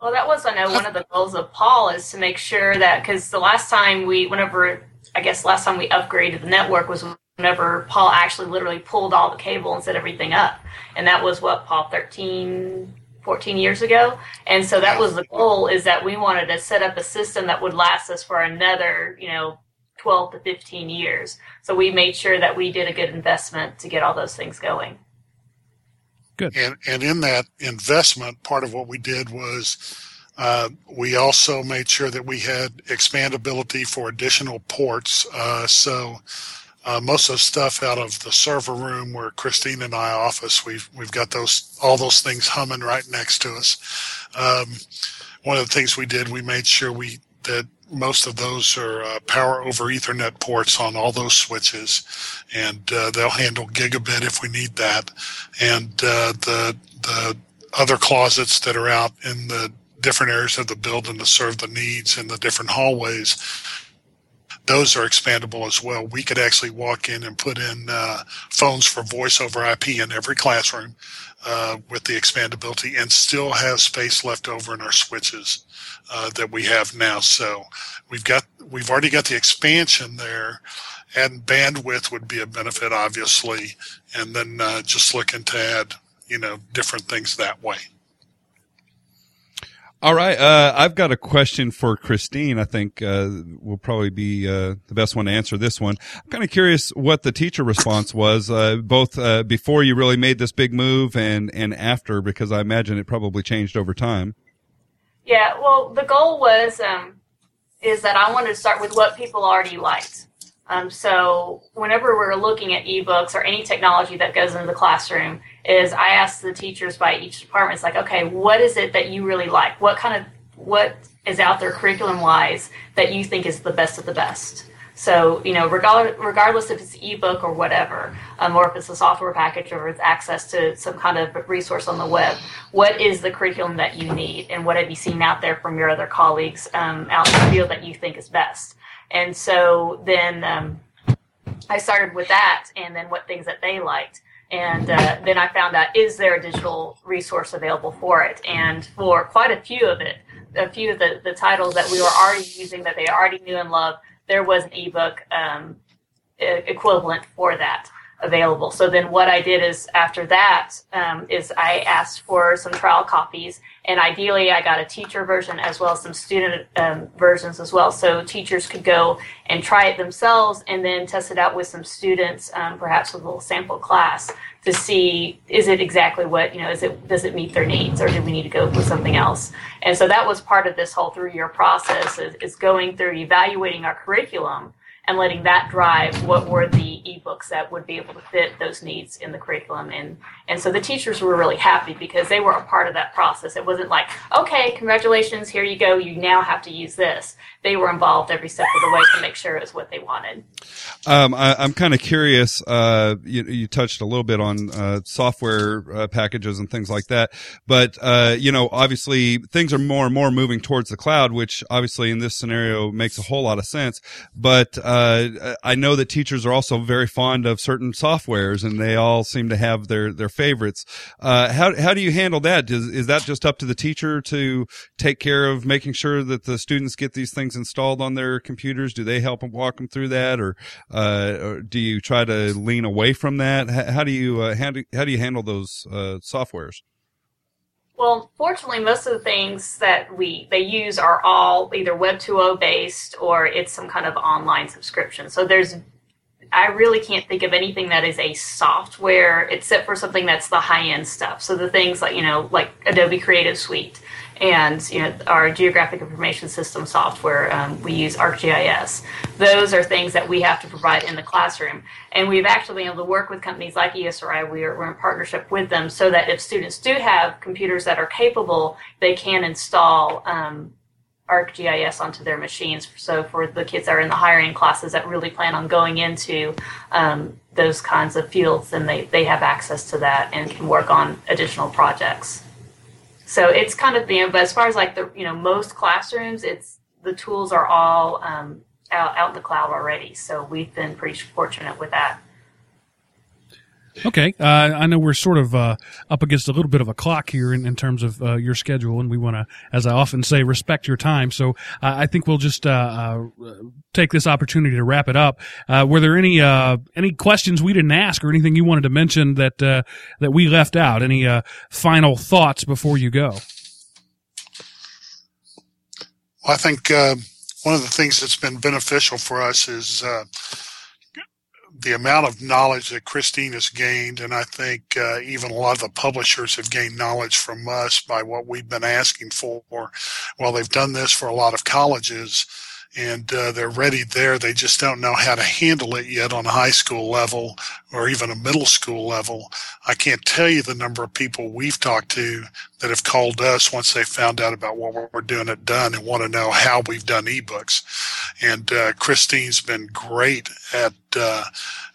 [SPEAKER 3] Well, that was, I know, one of the goals of Paul is to make sure that because the last time we, whenever, I guess last time we upgraded the network was whenever Paul actually literally pulled all the cable and set everything up. And that was what, Paul, 13, 14 years ago? And so that was the goal is that we wanted to set up a system that would last us for another, you know, 12 to 15 years. So we made sure that we did a good investment to get all those things going. Good.
[SPEAKER 4] And, and in that investment, part of what we did was uh, we also made sure that we had expandability for additional ports. Uh, so uh, most of the stuff out of the server room where Christine and I office, we've we've got those all those things humming right next to us. Um, one of the things we did, we made sure we that most of those are uh, power over Ethernet ports on all those switches, and uh, they'll handle gigabit if we need that. And uh, the the other closets that are out in the different areas of the building to serve the needs in the different hallways, those are expandable as well. We could actually walk in and put in uh, phones for voice over IP in every classroom uh, with the expandability and still have space left over in our switches uh, that we have now. So we've got we've already got the expansion there, and bandwidth would be a benefit, obviously, and then uh, just looking to add you know different things that way.
[SPEAKER 2] All right. Uh, I've got a question for Christine. I think uh, will probably be uh, the best one to answer this one. I'm kind of curious what the teacher response was, uh, both uh, before you really made this big move and and after, because I imagine it probably changed over time.
[SPEAKER 3] Yeah, well, the goal was um, is that I wanted to start with what people already liked. Um, so whenever we're looking at ebooks or any technology that goes into the classroom, is I ask the teachers by each department, it's like, okay, what is it that you really like? What kind of what is out there curriculum wise that you think is the best of the best? So, you know, regardless, regardless if it's ebook or whatever, um, or if it's a software package or it's access to some kind of resource on the web, what is the curriculum that you need? And what have you seen out there from your other colleagues um, out in the field that you think is best? And so then um, I started with that and then what things that they liked. And uh, then I found out is there a digital resource available for it? And for quite a few of it, a few of the, the titles that we were already using that they already knew and loved, there was an ebook um, equivalent for that available. So then what I did is after that um, is I asked for some trial copies and ideally I got a teacher version as well as some student um, versions as well. So teachers could go and try it themselves and then test it out with some students, um, perhaps with a little sample class to see is it exactly what you know is it does it meet their needs or do we need to go with something else and so that was part of this whole three year process is, is going through evaluating our curriculum and letting that drive what were the ebooks that would be able to fit those needs in the curriculum. And and so the teachers were really happy because they were a part of that process. It wasn't like okay congratulations here you go you now have to use this they were involved every step of the way to make sure it was what they wanted
[SPEAKER 2] Um, I, I'm kind of curious. Uh, you, you touched a little bit on uh, software uh, packages and things like that, but uh, you know, obviously, things are more and more moving towards the cloud, which obviously in this scenario makes a whole lot of sense. But uh, I know that teachers are also very fond of certain softwares, and they all seem to have their their favorites. Uh, how how do you handle that? Is is that just up to the teacher to take care of making sure that the students get these things installed on their computers? Do they help them walk them through that, or, uh, or do you try to lean away from that? How, how do you uh, how do how do you handle those uh, softwares?
[SPEAKER 3] Well, fortunately, most of the things that we they use are all either Web 2.0 based or it's some kind of online subscription. So there's I really can't think of anything that is a software except for something that's the high end stuff. So the things like you know like Adobe Creative Suite and you know our geographic information system software um, we use arcgis those are things that we have to provide in the classroom and we've actually been able to work with companies like esri we're, we're in partnership with them so that if students do have computers that are capable they can install um, ArcGIS onto their machines. So for the kids that are in the higher end classes that really plan on going into um, those kinds of fields, then they, they have access to that and can work on additional projects. So it's kind of you but as far as like the you know most classrooms, it's the tools are all um, out out in the cloud already. So we've been pretty fortunate with that.
[SPEAKER 1] Okay, uh, I know we're sort of uh, up against a little bit of a clock here in, in terms of uh, your schedule, and we want to, as I often say, respect your time. So uh, I think we'll just uh, uh, take this opportunity to wrap it up. were there any any questions we didn't ask, or anything you wanted to mention that that we left out? Any final thoughts before you go?
[SPEAKER 4] Well, I think one of the things that's been beneficial for us is the amount of knowledge that Christine has gained, and I think uh, even a lot of the publishers have gained knowledge from us by what we've been asking for. Well, they've done this for a lot of colleges, and uh, they're ready there. They just don't know how to handle it yet on a high school level or even a middle school level. I can't tell you the number of people we've talked to that have called us once they found out about what we're doing at Dunne and want to know how we've done ebooks. And uh, Christine's been great at uh,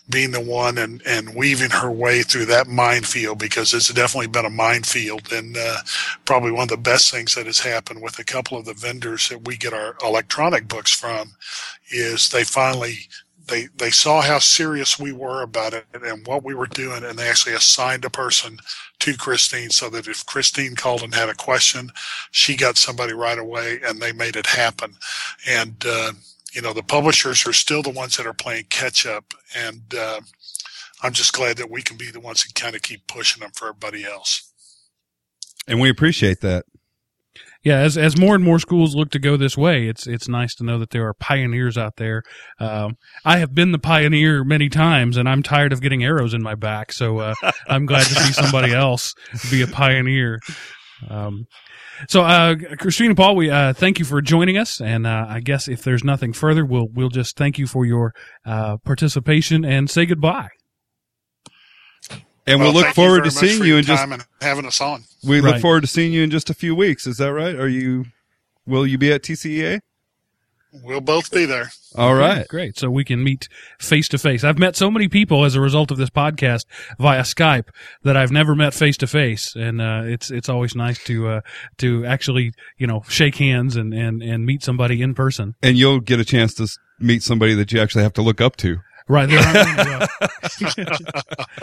[SPEAKER 4] being the one and, and weaving her way through that minefield because it's definitely been a minefield and uh, probably one of the best things that has happened with a couple of the vendors that we get our electronic books from is they finally they they saw how serious we were about it and what we were doing and they actually assigned a person to Christine so that if Christine called and had a question she got somebody right away and they made it happen. And uh, you know, the publishers are still the ones that are playing catch up. And uh, I'm just glad that we can be the ones that kind of keep pushing them for everybody else.
[SPEAKER 2] And we appreciate that.
[SPEAKER 1] Yeah, as as more and more schools look to go this way, it's it's nice to know that there are pioneers out there. Um, I have been the pioneer many times, and I'm tired of getting arrows in my back. So uh, I'm glad to see somebody *laughs* else be a pioneer. Um, so, uh, Christina Paul, we uh, thank you for joining us, and uh, I guess if there's nothing further, we'll we'll just thank you for your uh, participation and say goodbye.
[SPEAKER 2] And
[SPEAKER 4] well,
[SPEAKER 2] we'll look forward to seeing you
[SPEAKER 4] in
[SPEAKER 2] just
[SPEAKER 4] having us on.
[SPEAKER 2] We right. look forward to seeing you in just a few weeks. Is that right? Are you? Will you be at TCEA?
[SPEAKER 4] We'll both be there.
[SPEAKER 2] All right.
[SPEAKER 1] Great. So we can meet face to face. I've met so many people as a result of this podcast via Skype that I've never met face to face. And, uh, it's, it's always nice to, uh, to actually, you know, shake hands and, and, and meet somebody in person.
[SPEAKER 2] And you'll get a chance to meet somebody that you actually have to look up to.
[SPEAKER 1] Right. There aren't, many, uh,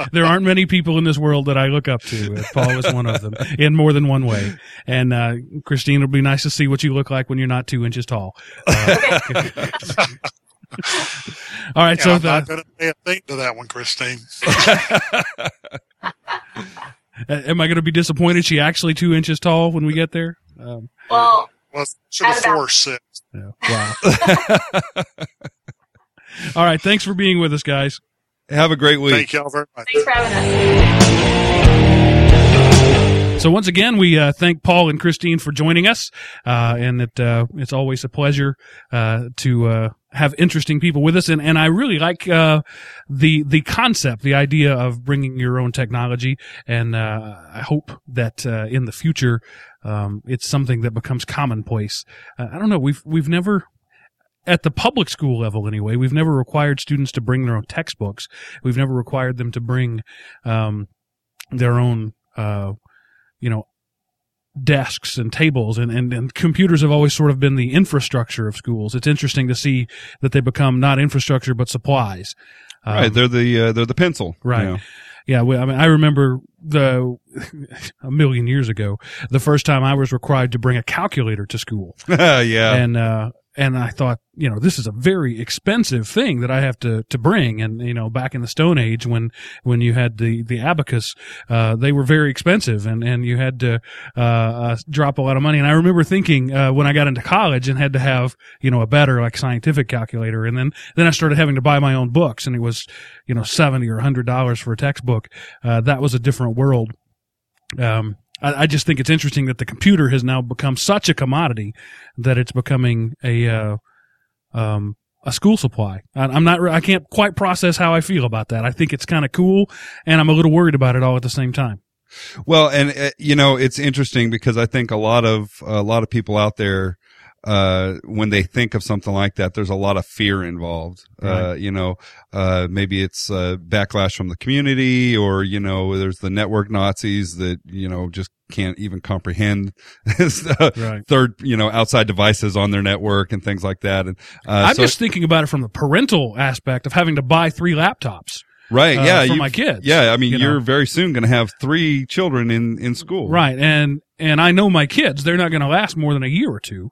[SPEAKER 1] *laughs* there aren't many people in this world that I look up to. Paul is one of them in more than one way. And, uh, Christine, it'll be nice to see what you look like when you're not two inches tall. Uh, *laughs* all right.
[SPEAKER 4] Yeah,
[SPEAKER 1] so
[SPEAKER 4] I'm
[SPEAKER 1] the,
[SPEAKER 4] not going to pay a thing to that one, Christine. *laughs*
[SPEAKER 1] Am I going to be disappointed she actually two inches tall when we get there?
[SPEAKER 3] Um, well,
[SPEAKER 4] well, should have four six.
[SPEAKER 1] Yeah, wow. All right. Thanks for being with us, guys.
[SPEAKER 2] Have a great week.
[SPEAKER 4] Thank you all very much.
[SPEAKER 3] Thanks for having us.
[SPEAKER 1] So once again, we uh, thank Paul and Christine for joining us, uh, and it, uh, it's always a pleasure uh, to uh, have interesting people with us. And, and I really like uh, the the concept, the idea of bringing your own technology. And I hope that in the future, um, it's something that becomes commonplace. I don't know. We've we've never at the public school level anyway, we've never required students to bring their own textbooks. We've never required them to bring um, their own, uh, you know, desks and tables and, and, and computers have always sort of been the infrastructure of schools. It's interesting to see that they become not infrastructure but supplies. Um,
[SPEAKER 2] right. They're the uh, they're the pencil. you
[SPEAKER 1] Right.
[SPEAKER 2] know.
[SPEAKER 1] Yeah, I mean, I remember the *laughs* a million years ago, the first time I was required to bring a calculator to school, *laughs*
[SPEAKER 2] yeah.
[SPEAKER 1] and uh, and I thought, you know, this is a very expensive thing that I have to to bring, and you know, back in the Stone Age when when you had the the abacus, uh, they were very expensive, and and you had to uh, uh, drop a lot of money. And I remember thinking uh, when I got into college and had to have you know a better like scientific calculator, and then then I started having to buy my own books, and it was you know seventy or hundred dollars for a textbook. Uh, that was a different world. Um, I, I just think it's interesting that the computer has now become such a commodity that it's becoming a uh, um, a school supply. I, I'm not. I can't quite process how I feel about that. I think it's kind of cool, and I'm a little worried about it all at the same time.
[SPEAKER 2] Well, and uh, you know, it's interesting because I think a lot of a lot of people out there, uh, when they think of something like that, there's a lot of fear involved. Uh, you know, uh, maybe it's uh, backlash from the community, or you know, there's the network Nazis that you know just can't even comprehend *laughs* uh,
[SPEAKER 1] Right.
[SPEAKER 2] third, you know, outside devices on their network and things like that. And uh,
[SPEAKER 1] I'm
[SPEAKER 2] so-
[SPEAKER 1] just thinking about it from the parental aspect of having to buy three laptops.
[SPEAKER 2] right,
[SPEAKER 1] uh,
[SPEAKER 2] yeah,
[SPEAKER 1] for my kids,
[SPEAKER 2] Yeah, I mean,
[SPEAKER 1] you know.
[SPEAKER 2] you're very soon going to have three children in in school.
[SPEAKER 1] Right. And, and I know my kids, they're not going to last more than a year or two.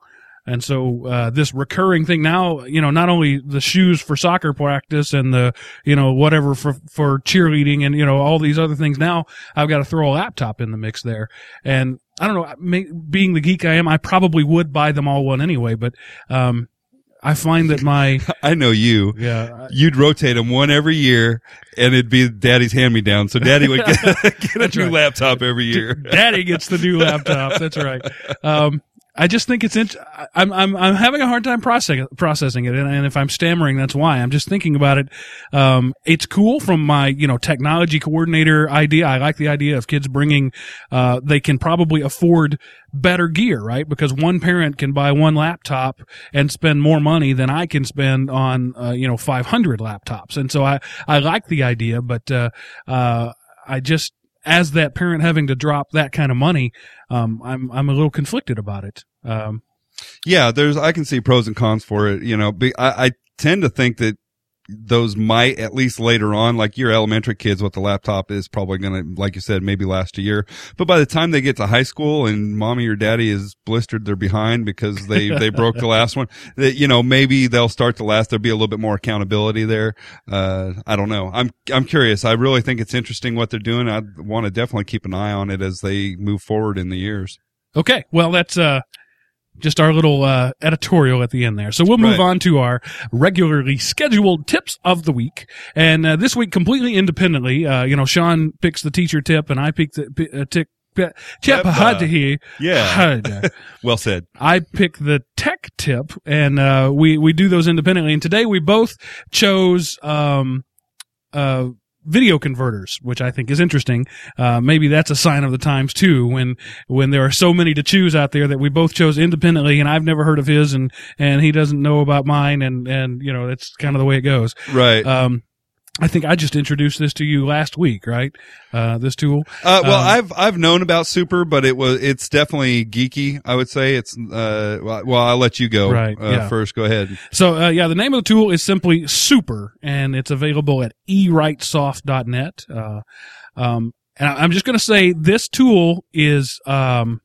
[SPEAKER 1] And so, uh, this recurring thing now, you know, not only the shoes for soccer practice and the, you know, whatever for, for cheerleading and, you know, all these other things. Now I've got to throw a laptop in the mix there. And I don't know, may, being the geek I am, I probably would buy them all one anyway, but, um, I find that my, *laughs*
[SPEAKER 2] I know you.
[SPEAKER 1] yeah,
[SPEAKER 2] you'd rotate them one every year and it'd be daddy's hand me down. So daddy would *laughs* get, get a new
[SPEAKER 1] right.
[SPEAKER 2] laptop every year.
[SPEAKER 1] Daddy gets the new laptop. That's right. *laughs* Um, I just think it's int- I'm I'm I'm having a hard time processing processing it, and, and if I'm stammering, that's why. I'm just thinking about it. Um, it's cool from my you know technology coordinator idea. I like the idea of kids bringing. Uh, they can probably afford better gear, right? Because one parent can buy one laptop and spend more money than I can spend on uh, you know 500 laptops, and so I I like the idea, but uh, uh, I just as that parent having to drop that kind of money, um, I'm I'm a little conflicted about it. Um,
[SPEAKER 2] Yeah, there's, I can see pros and cons for it. You know, I, I tend to think that those might at least later on, like your elementary kids with the laptop is probably going to, like you said, maybe last a year. But by the time they get to high school and mommy or daddy is blistered they're behind because they, *laughs* they broke the last one, that, you know, maybe they'll start to last. There'll be a little bit more accountability there. Uh, I don't know. I'm, I'm curious. I really think it's interesting what they're doing. I want to definitely keep an eye on it as they move forward in the years.
[SPEAKER 1] okay, well that's uh, just our little uh, editorial at the end there. So we'll move
[SPEAKER 2] Right.
[SPEAKER 1] on to our regularly scheduled tips of the week, and uh, this week completely independently. Uh, you know, Sean picks the teacher tip, and I pick the p- uh, tick. Tip to hear.
[SPEAKER 2] Yeah. *laughs* Well said.
[SPEAKER 1] I pick the tech tip, and uh, we we do those independently. And today we both chose um, uh, video converters, which I think is interesting. Uh, maybe that's a sign of the times too, when when there are so many to choose out there that we both chose independently, and I've never heard of his, and and he doesn't know about mine, and and you know that's kind of the way it goes.
[SPEAKER 2] Right.
[SPEAKER 1] Um, I think I just introduced this to you last week, right? Uh, this tool.
[SPEAKER 2] Uh, well,
[SPEAKER 1] Um,
[SPEAKER 2] I've I've known about Super, but it was it's definitely geeky. I would say it's uh. Well, I'll let you go
[SPEAKER 1] Right,
[SPEAKER 2] uh,
[SPEAKER 1] yeah.
[SPEAKER 2] first. Go ahead.
[SPEAKER 1] So uh, yeah, the name of the tool is simply Super, and it's available at erightsoft.net. Uh, um, and I'm just going to say this tool is um,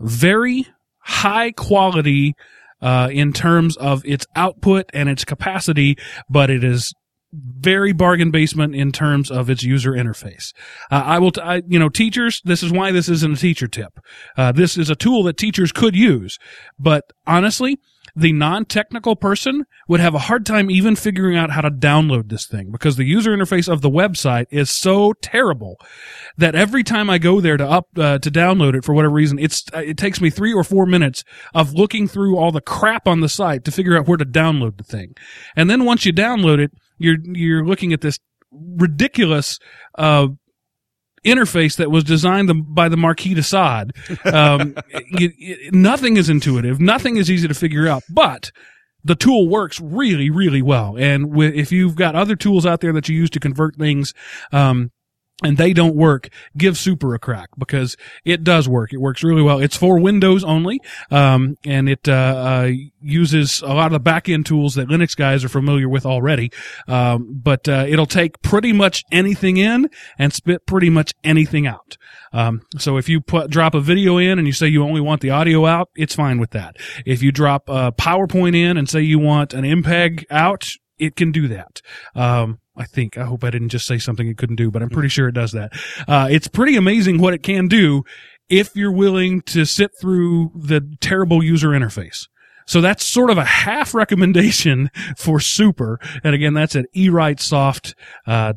[SPEAKER 1] very high quality uh, in terms of its output and its capacity, but it is very bargain basement in terms of its user interface. Uh, I will, t- I, you know, teachers. This is why this isn't a teacher tip. Uh, this is a tool that teachers could use, but honestly, the non-technical person would have a hard time even figuring out how to download this thing because the user interface of the website is so terrible that every time I go there to up uh, to download it for whatever reason, it's uh, it takes me three or four minutes of looking through all the crap on the site to figure out where to download the thing, and then once you download it, you're you're looking at this ridiculous. Uh, interface that was designed by the Marquis de Sade. Um, *laughs* you- you- nothing is intuitive. Nothing is easy to figure out, but the tool works really, really well. And wi- if you've got other tools out there that you use to convert things, um, and they don't work, give Super a crack because it does work. It works really well. It's for Windows only, um, and it uh, uh, uses a lot of the back end tools that Linux guys are familiar with already. Um, but uh, it'll take pretty much anything in and spit pretty much anything out. Um, so if you put drop a video in and you say you only want the audio out, it's fine with that. If you drop a PowerPoint in and say you want an MPEG out, it can do that. Um, I think. I hope I didn't just say something it couldn't do, but I'm pretty sure it does that. Uh, it's pretty amazing what it can do if you're willing to sit through the terrible user interface. So that's sort of a half recommendation *laughs* for Super. And again, that's at erightsoft, uh,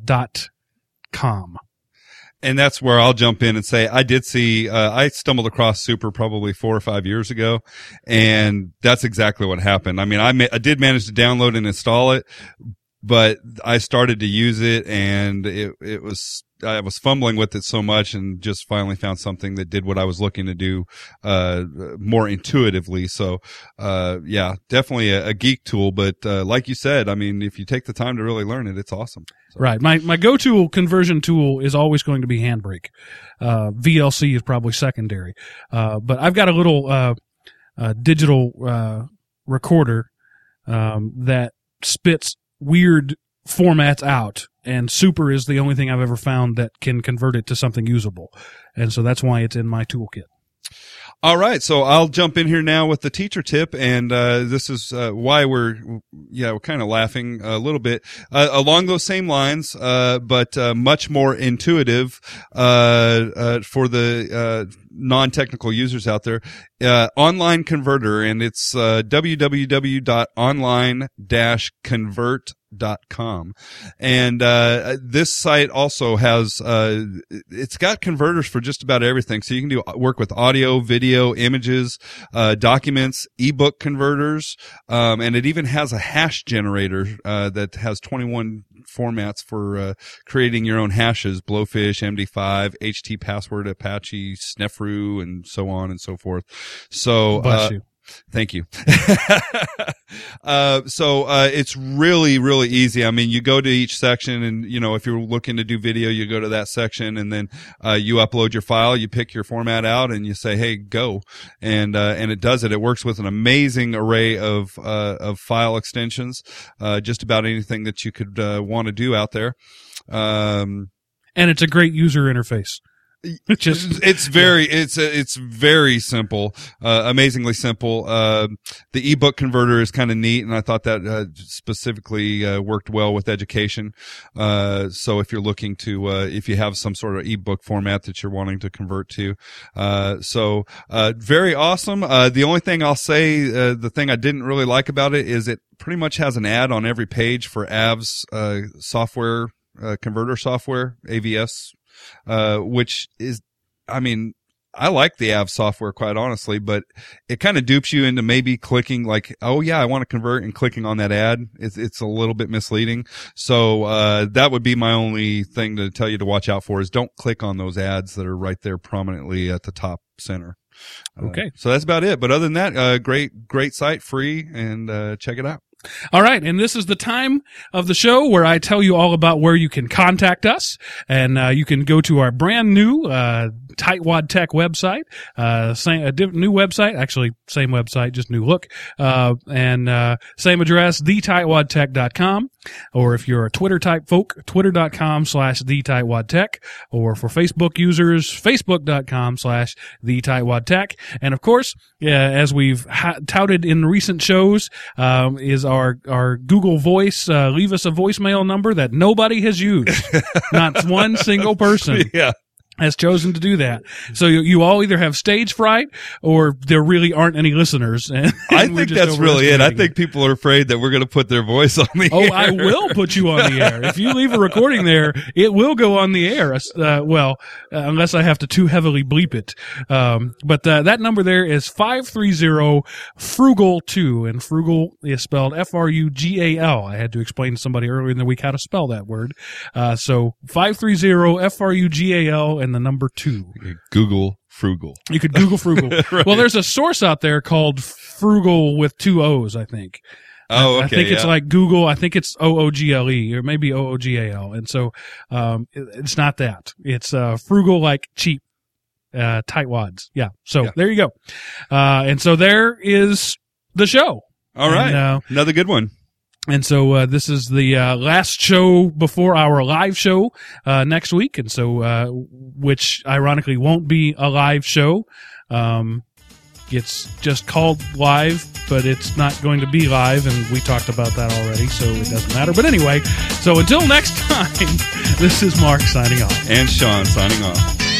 [SPEAKER 2] and that's where I'll jump in and say I did see uh, I stumbled across Super probably four or five years ago, and that's exactly what happened. I mean, I ma- I did manage to download and install it, but I started to use it, and it it was I was fumbling with it so much, and just finally found something that did what I was looking to do uh, more intuitively. So, uh, yeah, definitely a, a geek tool, but uh, like you said, I mean, if you take the time to really learn it, it's awesome. So.
[SPEAKER 1] Right. My my go to conversion tool is always going to be Handbrake. Uh, VLC is probably secondary. Uh, but I've got a little uh, uh, digital uh, recorder um, that spits weird formats out, and Super is the only thing I've ever found that can convert it to something usable, and so that's why it's in my toolkit.
[SPEAKER 2] All right, so I'll jump in here now with the teacher tip, and uh, this is uh, why we're yeah we're kind of laughing a little bit uh, along those same lines, uh, but uh, much more intuitive uh, uh, for the uh, non-technical users out there. Uh, online converter, and it's uh, www.online-convert dot com and uh this site also has uh it's got converters for just about everything so you can do work with audio video images uh documents ebook converters um and it even has a hash generator uh that has 21 formats for uh creating your own hashes blowfish md5 ht password apache snefru and so on and so forth so
[SPEAKER 1] Bless
[SPEAKER 2] uh,
[SPEAKER 1] you.
[SPEAKER 2] Thank you. *laughs* uh, so uh, it's really, really easy. I mean, you go to each section, and you know, if you're looking to do video, you go to that section, and then uh, you upload your file, you pick your format out, and you say, "Hey, go," and uh, and it does it. It works with an amazing array of uh, of file extensions, uh, just about anything that you could want to do out there. Um,
[SPEAKER 1] And it's a great user interface. *laughs* Just *laughs*
[SPEAKER 2] it's very it's it's very simple uh, amazingly simple. Uh, the ebook converter is kind of neat and i thought that uh, specifically uh, worked well with education. Uh, so if you're looking to uh, if you have some sort of ebook format that you're wanting to convert to so very awesome. The only thing i'll say the thing i didn't really like about it is it pretty much has an ad on every page for avs software converter software avs uh, which is, I mean, I like the Av software quite honestly, but it kind of dupes you into maybe clicking like, oh yeah, I want to convert and clicking on that ad. It's, it's a little bit misleading. So, uh, that would be my only thing to tell you to watch out for is don't click on those ads that are right there prominently at the top center. Uh,
[SPEAKER 1] Okay.
[SPEAKER 2] so that's about it. But other than that, uh, great, great site, free, and uh, check it out.
[SPEAKER 1] All right, and this is the time of the show where I tell you all about where you can contact us, and uh, you can go to our brand new uh, Tightwad Tech website, uh, same a diff- new website, actually same website, just new look, uh, and uh, same address, thetightwadtech.com, or if you're a Twitter type folk, twitter.com slash thetightwadtech, or for Facebook users, facebook.com slash thetightwadtech, and of course, yeah, as we've ha- touted in recent shows, um, is our our Google Voice. Uh, leave us a voicemail number that nobody has used. *laughs* Not one single person
[SPEAKER 2] yeah.
[SPEAKER 1] Has chosen to do that. So you, you all either have stage fright or there really aren't any listeners. *laughs* And,
[SPEAKER 2] I
[SPEAKER 1] and
[SPEAKER 2] think that's really it. I think people are afraid that we're going to put their voice on the air.
[SPEAKER 1] Oh,
[SPEAKER 2] air.
[SPEAKER 1] I will put you on the air. If you leave a recording there, it will go on the air. Uh, well, uh, unless I have to too heavily bleep it. Um, but uh, that number there is 530 frugal 2 and frugal is spelled F R U G A L. I had to explain to somebody earlier in the week how to spell that word. Uh, so 530 F R U G A L and the number 2.
[SPEAKER 2] Google frugal.
[SPEAKER 1] You could Google frugal. *laughs* Well, there's a source out there called Froogle with two O's, I think.
[SPEAKER 2] Oh, okay.
[SPEAKER 1] I think it's like Google. I think it's O O G L E or maybe O O G A L. And so, um, it- it's not that. It's, uh, frugal, like cheap, uh, tightwads. Yeah. So
[SPEAKER 2] Yeah.
[SPEAKER 1] there you go. Uh, and so there is the show.
[SPEAKER 2] all right.
[SPEAKER 1] And, uh,
[SPEAKER 2] Another good one.
[SPEAKER 1] And so uh, this is the uh, last show before our live show uh, next week, and so uh, which ironically won't be a live show. Um, it's just called live, but it's not going to be live, and we talked about that already, so it doesn't matter. But anyway, so until next *laughs* time, this is Mark signing off.
[SPEAKER 2] And Sean signing off.